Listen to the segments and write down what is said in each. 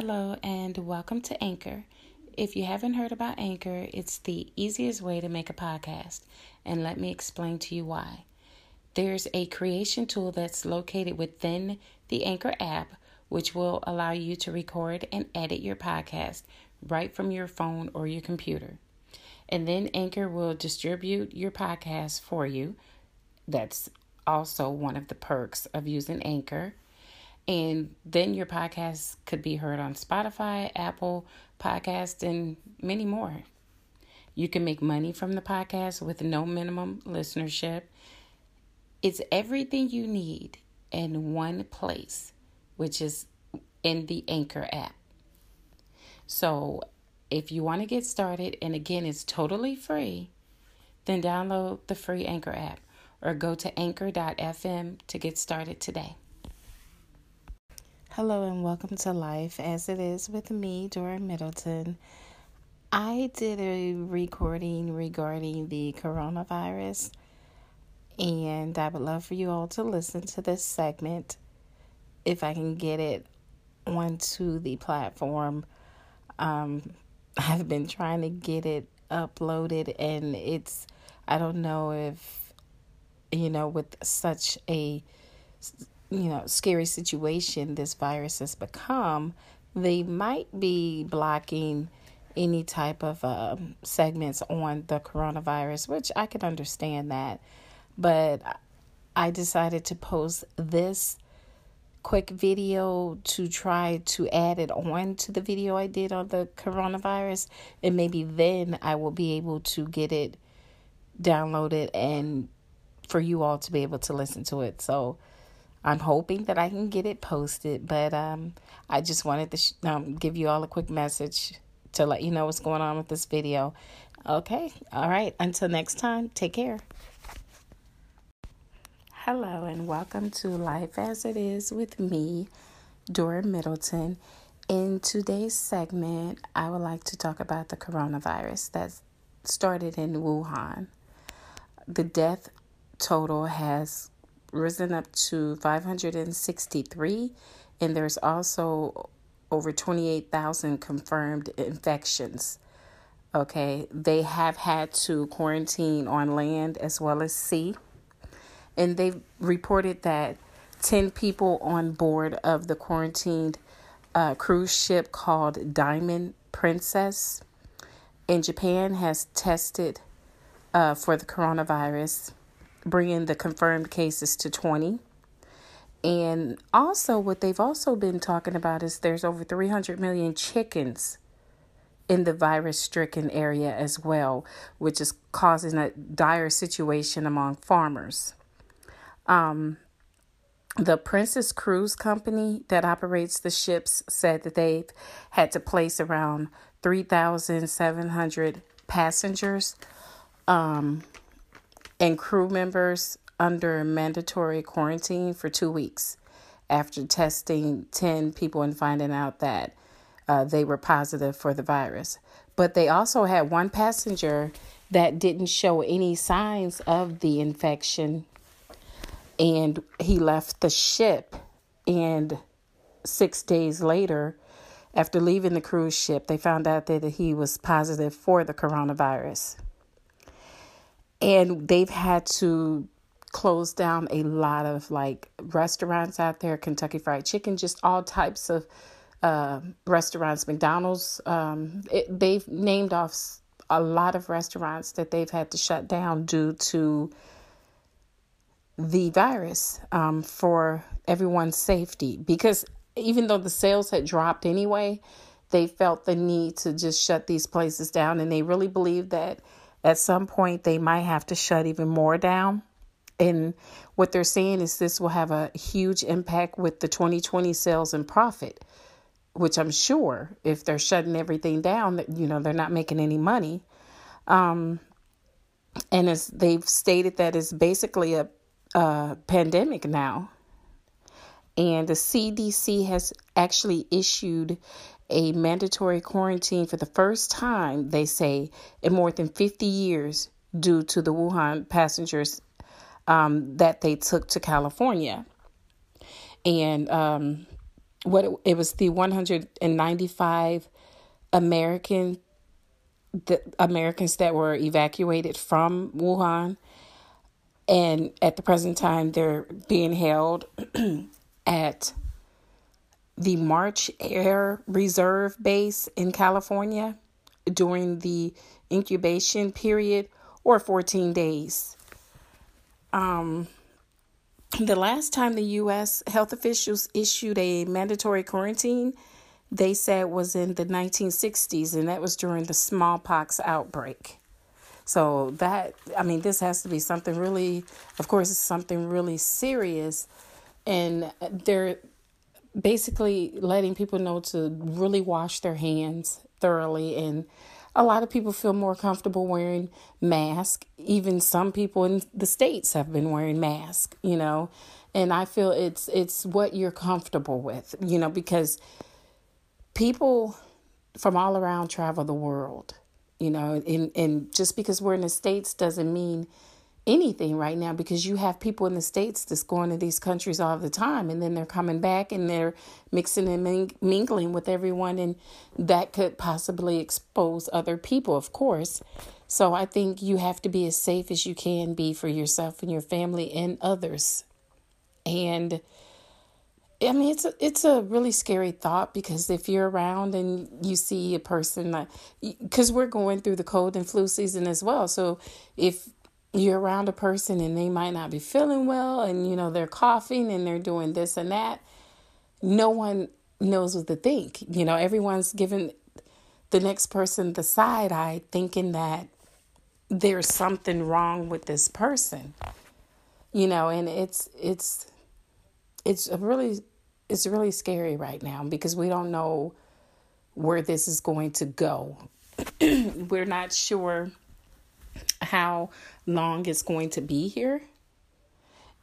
Hello, and welcome to Anchor. If you haven't heard about Anchor, it's the easiest way to make a podcast, and let me explain to you why. There's a creation tool that's located within the Anchor app, which will allow you to record and edit your podcast right from your phone or your computer. And then Anchor will distribute your podcast for you. That's also one of the perks of using Anchor. And then your podcast could be heard on Spotify, Apple Podcast, and many more. You can make money from the podcast with no minimum listenership. It's everything you need in one place, which is in the Anchor app. So, if you want to get started, and again, it's totally free, then download the free Anchor app or go to anchor.fm to get started today. Hello and welcome to Life as It Is with me, Dora Middleton. I did a recording regarding the coronavirus, and I would love for you all to listen to this segment if I can get it onto the platform. Um, I've been trying to get it uploaded, and it's, I don't know if, you know, with such a you know, scary situation this virus has become, they might be blocking any type of uh, segments on the coronavirus, which I can understand that. But I decided to post this quick video to try to add it on to the video I did on the coronavirus, and maybe then I will be able to get it downloaded and for you all to be able to listen to it. So, I'm hoping that I can get it posted, but um, I just wanted to sh- um, give you all a quick message to let you know what's going on with this video. Okay, all right, until next time, take care. Hello, and welcome to Life as It Is with me, Dora Middleton. In today's segment, I would like to talk about the coronavirus that started in Wuhan. The death total has risen up to 563, and there's also over 28,000 confirmed infections. Okay, they have had to quarantine on land as well as sea, and they've reported that 10 people on board of the quarantined uh, cruise ship called Diamond Princess in Japan has tested uh, for the coronavirus bringing the confirmed cases to 20. And also, what they've also been talking about is there's over 300 million chickens in the virus stricken area as well, which is causing a dire situation among farmers. Um, the Princess Cruise Company that operates the ships said that they've had to place around 3,700 passengers um, and crew members under mandatory quarantine for two weeks after testing 10 people and finding out that uh, they were positive for the virus. But they also had one passenger that didn't show any signs of the infection and he left the ship and 6 days later after leaving the cruise ship they found out that he was positive for the coronavirus and they've had to close down a lot of like restaurants out there kentucky fried chicken just all types of uh, restaurants mcdonald's um, it, they've named off a lot of restaurants that they've had to shut down due to the virus um, for everyone's safety. Because even though the sales had dropped anyway they felt the need to just shut these places down. And they really believe that at some point they might have to shut even more down. And what they're saying is this will have a huge impact with the 2020 sales and profit, which I'm sure if they're shutting everything down, that you know they're not making any money. Um, and as they've stated that it's basically a, a pandemic now. And the CDC has actually issued a mandatory quarantine for the first time, they say, in more than 50 years due to the Wuhan passengers um, that they took to California. And um, what it, it was the 195 American the Americans that were evacuated from Wuhan and at the present time they're being held at the March Air Reserve Base in California during the incubation period or 14 days. Um, the last time the U.S. health officials issued a mandatory quarantine, they said was in the 1960s, and that was during the smallpox outbreak. So that I mean, this has to be something really. Of course, it's something really serious, and they're basically letting people know to really wash their hands thoroughly and a lot of people feel more comfortable wearing masks. Even some people in the states have been wearing masks, you know. And I feel it's it's what you're comfortable with, you know, because people from all around travel the world, you know, and and just because we're in the states doesn't mean anything right now because you have people in the states that's going to these countries all the time and then they're coming back and they're mixing and mingling with everyone and that could possibly expose other people of course so i think you have to be as safe as you can be for yourself and your family and others and I mean, it's a, it's a really scary thought because if you're around and you see a person like, because we're going through the cold and flu season as well. So if you're around a person and they might not be feeling well and you know they're coughing and they're doing this and that no one knows what to think. You know everyone's giving the next person the side eye thinking that there's something wrong with this person. You know and it's it's it's really it's really scary right now because we don't know where this is going to go. We're not sure how long it's going to be here.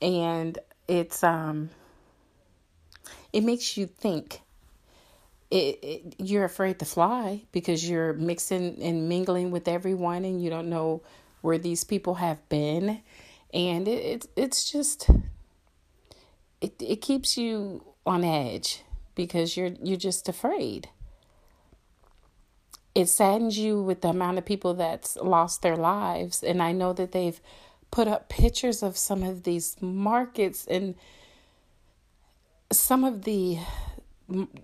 And it's um it makes you think. It, it, you're afraid to fly because you're mixing and mingling with everyone and you don't know where these people have been and it, it it's just it it keeps you on edge because you're you're just afraid it saddens you with the amount of people that's lost their lives. And I know that they've put up pictures of some of these markets and some of the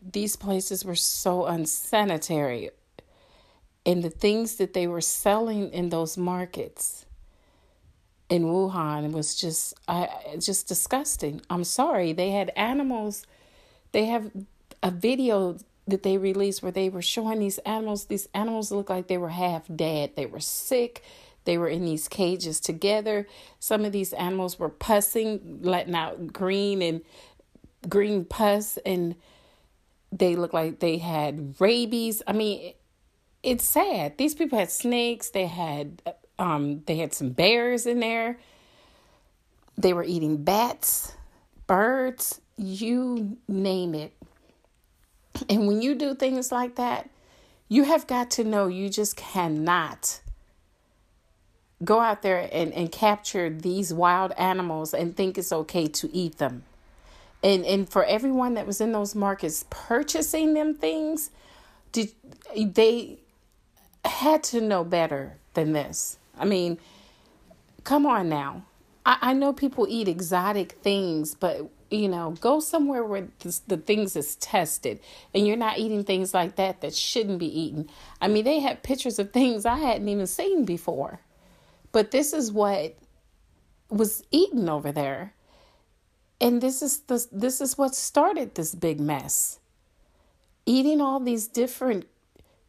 these places were so unsanitary and the things that they were selling in those markets in Wuhan was just I just disgusting. I'm sorry. They had animals. They have a video that they released where they were showing these animals. These animals looked like they were half dead. They were sick. They were in these cages together. Some of these animals were pussing, letting out green and green pus, and they looked like they had rabies. I mean, it's sad. These people had snakes. They had um, they had some bears in there. They were eating bats, birds, you name it. And when you do things like that, you have got to know you just cannot go out there and, and capture these wild animals and think it's okay to eat them. And and for everyone that was in those markets purchasing them things, did they had to know better than this. I mean, come on now. I, I know people eat exotic things, but you know, go somewhere where the, the things is tested and you're not eating things like that that shouldn't be eaten. I mean, they had pictures of things I hadn't even seen before. But this is what was eaten over there. And this is the this is what started this big mess. Eating all these different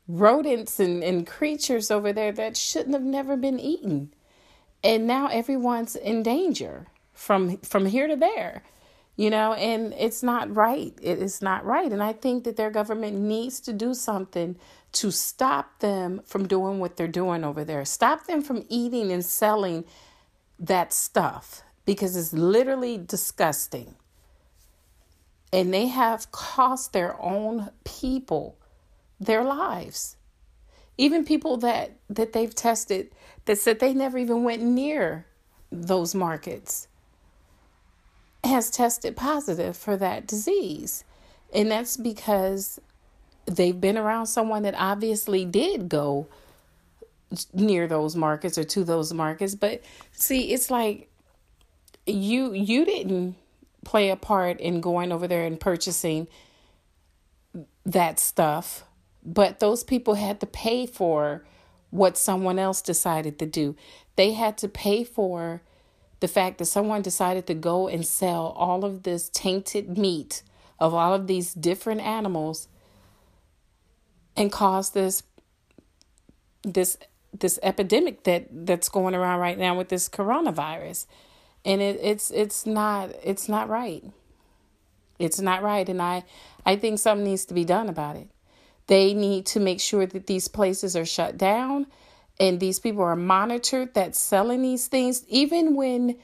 rodents and, and creatures over there that shouldn't have never been eaten. And now everyone's in danger from from here to there you know and it's not right. It is not right. And i think that their government needs to do something to stop them from doing what they're doing over there. Stop them from eating and selling that stuff because it's literally disgusting. And they have cost their own people their lives. Even people that that they've tested that said they never even went near those markets has tested positive for that disease. And that's because they've been around someone that obviously did go near those markets or to those markets. But see, it's like you you didn't play a part in going over there and purchasing that stuff, but those people had to pay for what someone else decided to do. They had to pay for the fact that someone decided to go and sell all of this tainted meat of all of these different animals and cause this this this epidemic that that's going around right now with this coronavirus. And it, it's it's not it's not right. It's not right. And i i think something needs to be done about it. They need to make sure that these places are shut down and these people are monitored that's selling these things even when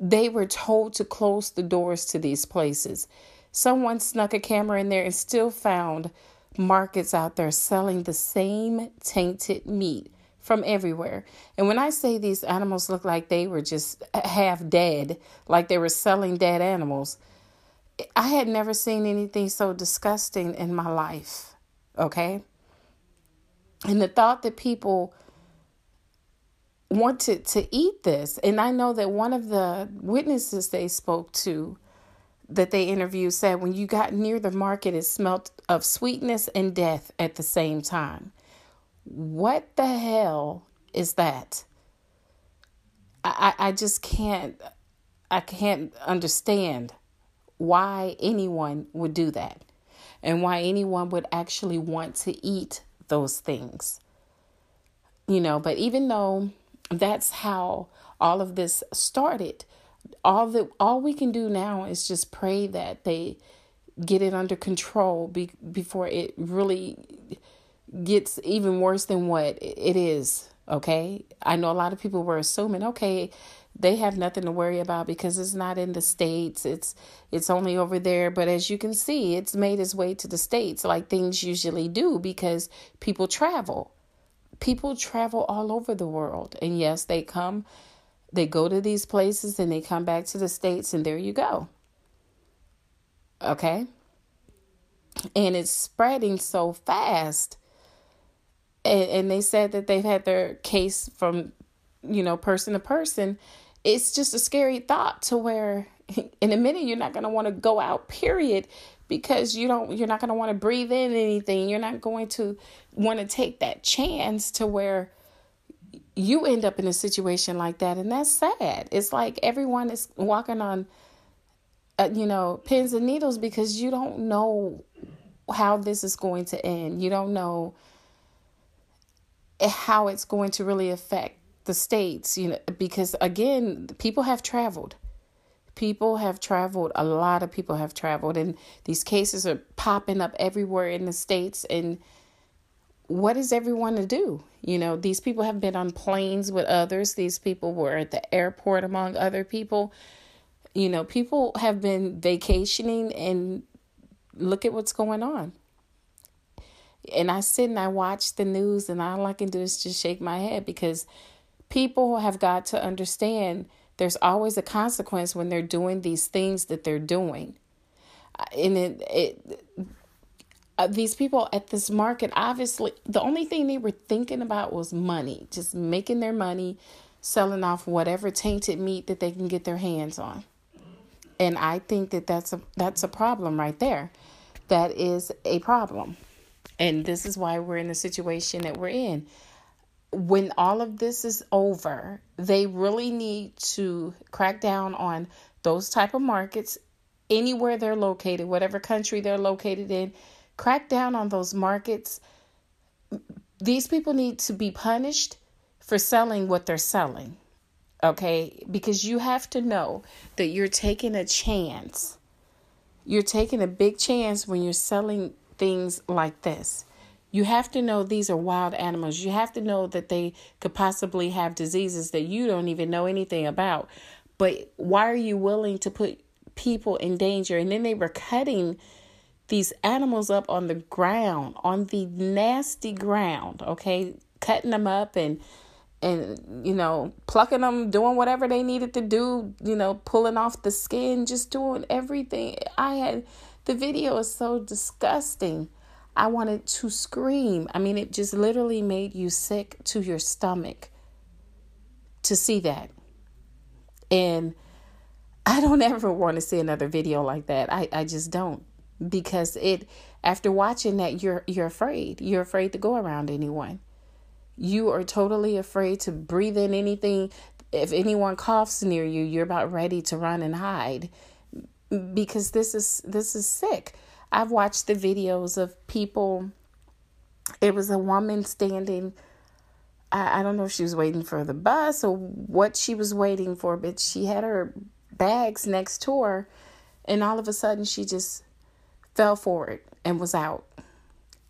they were told to close the doors to these places someone snuck a camera in there and still found markets out there selling the same tainted meat from everywhere. And when I say these animals look like they were just half dead, like they were selling dead animals, I had never seen anything so disgusting in my life. Okay? And the thought that people wanted to eat this, and I know that one of the witnesses they spoke to that they interviewed said when you got near the market, it smelt of sweetness and death at the same time. What the hell is that? I, I just can't I can't understand why anyone would do that and why anyone would actually want to eat those things. You know, but even though that's how all of this started, all that all we can do now is just pray that they get it under control be, before it really gets even worse than what it is. Okay. I know a lot of people were assuming, okay, they have nothing to worry about because it's not in the states. It's it's only over there, but as you can see, it's made its way to the states like things usually do because people travel. People travel all over the world. And yes, they come they go to these places and they come back to the states and there you go. Okay? And it's spreading so fast and, and they said that they've had their case from you know person to person it's just a scary thought to where in a minute you're not going to want to go out period because you don't you're not going to want to breathe in anything. You're not going to want to take that chance to where you end up in a situation like that and that's sad. It's like everyone is walking on uh, you know pins and needles because you don't know how this is going to end. You don't know how it's going to really affect the states, you know, because again, people have traveled. People have traveled. A lot of people have traveled, and these cases are popping up everywhere in the states. And what is everyone to do? You know, these people have been on planes with others. These people were at the airport among other people. You know, people have been vacationing, and look at what's going on and I sit and I watch the news, and all I can do is just shake my head because people have got to understand there's always a consequence when they're doing these things that they're doing. And it, it uh, these people at this market obviously the only thing they were thinking about was money, just making their money, selling off whatever tainted meat that they can get their hands on. And I think that that's a that's a problem right there. That is a problem. And this is why we're in the situation that we're in. When all of this is over, they really need to crack down on those type of markets anywhere they're located, whatever country they're located in. Crack down on those markets. These people need to be punished for selling what they're selling. Okay? Because you have to know that you're taking a chance. You're taking a big chance when you're selling things like this. You have to know these are wild animals. You have to know that they could possibly have diseases that you don't even know anything about. But why are you willing to put people in danger? And then they were cutting these animals up on the ground, on the nasty ground, okay? Cutting them up and and you know plucking them doing whatever they needed to do you know pulling off the skin just doing everything i had the video is so disgusting. I wanted to scream. I mean, it just literally made you sick to your stomach to see that. And I don't ever want to see another video like that. I, I just don't. Because it after watching that you're you're afraid. You're afraid to go around anyone. You are totally afraid to breathe in anything. If anyone coughs near you, you're about ready to run and hide because this is this is sick. I've watched the videos of people. It was a woman standing. I, I don't know if she was waiting for the bus or what she was waiting for, but she had her bags next to her, and all of a sudden she just fell forward and was out.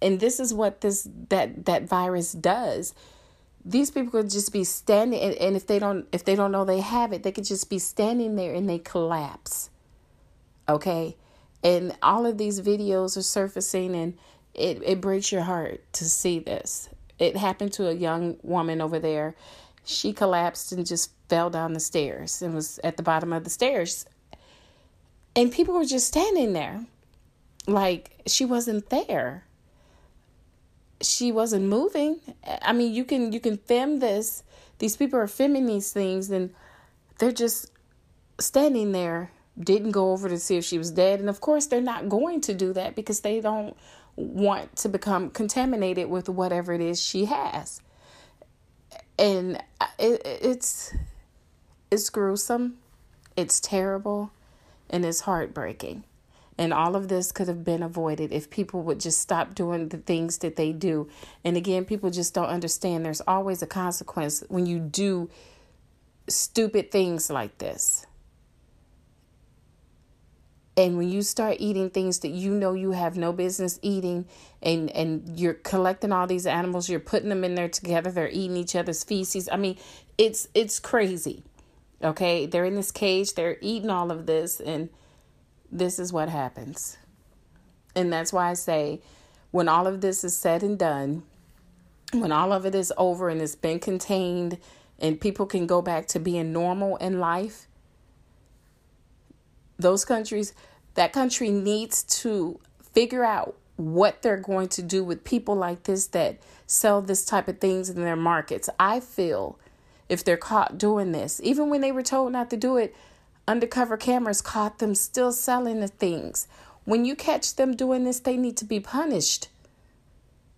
And this is what this that that virus does. These people could just be standing, and, and if they don't if they don't know they have it, they could just be standing there and they collapse. Okay, and all of these videos are surfacing, and it it breaks your heart to see this. It happened to a young woman over there. She collapsed and just fell down the stairs and was at the bottom of the stairs. And people were just standing there like she wasn't there she wasn't moving i mean you can you can film this these people are filming these things and they're just standing there didn't go over to see if she was dead. And of course they're not going to do that because they don't want to become contaminated with whatever it is she has. And it, it's it's gruesome. It's terrible. And it's heartbreaking. And all of this could have been avoided if people would just stop doing the things that they do. And again, people just don't understand. There's always a consequence when you do stupid things like this. And when you start eating things that you know you have no business eating and and you're collecting all these animals, you're putting them in there together, they're eating each other's feces. I mean, it's it's crazy. Okay? They're in this cage, they're eating all of this and this is what happens. And that's why I say, when all of this is said and done, when all of it is over and it's been contained and people can go back to being normal in life, those countries, that country needs to figure out what they're going to do with people like this that sell this type of things in their markets. I feel if they're caught doing this, even when they were told not to do it, Undercover cameras caught them still selling the things. When you catch them doing this, they need to be punished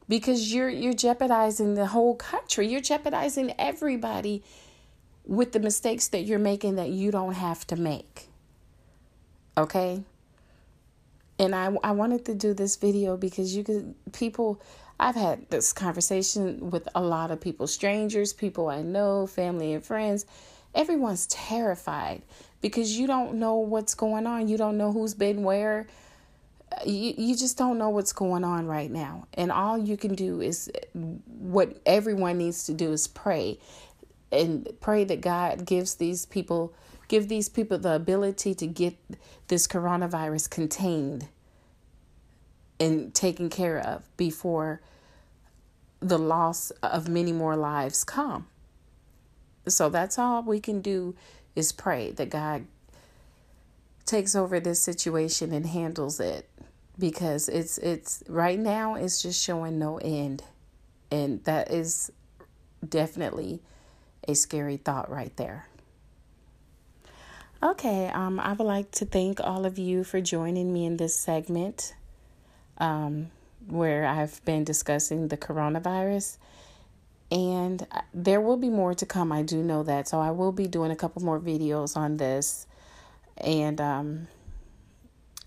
because you're you're jeopardizing the whole country. You're jeopardizing everybody with the mistakes that you're making that you don't have to make. Okay? And I I wanted to do this video because you could people I've had this conversation with a lot of people, strangers, people I know, family and friends. Everyone's terrified because you don't know what's going on. You don't know who's been where. You, you just don't know what's going on right now. And all you can do is what everyone needs to do is pray and pray that God gives these people give these people the ability to get this coronavirus contained and taken care of before the loss of many more lives come. So that's all we can do is pray that God takes over this situation and handles it because it's it's right now it's just showing no end and that is definitely a scary thought right there. Okay, um, I would like to thank all of you for joining me in this segment um, where I've been discussing the coronavirus. And there will be more to come. I do know that. So I will be doing a couple more videos on this. And um,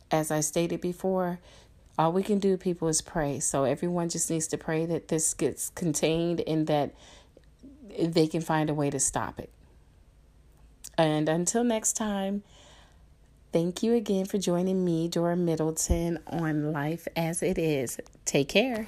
as I stated before, all we can do, people, is pray. So everyone just needs to pray that this gets contained and that they can find a way to stop it. And until next time, thank you again for joining me, Dora Middleton, on Life as It Is. Take care.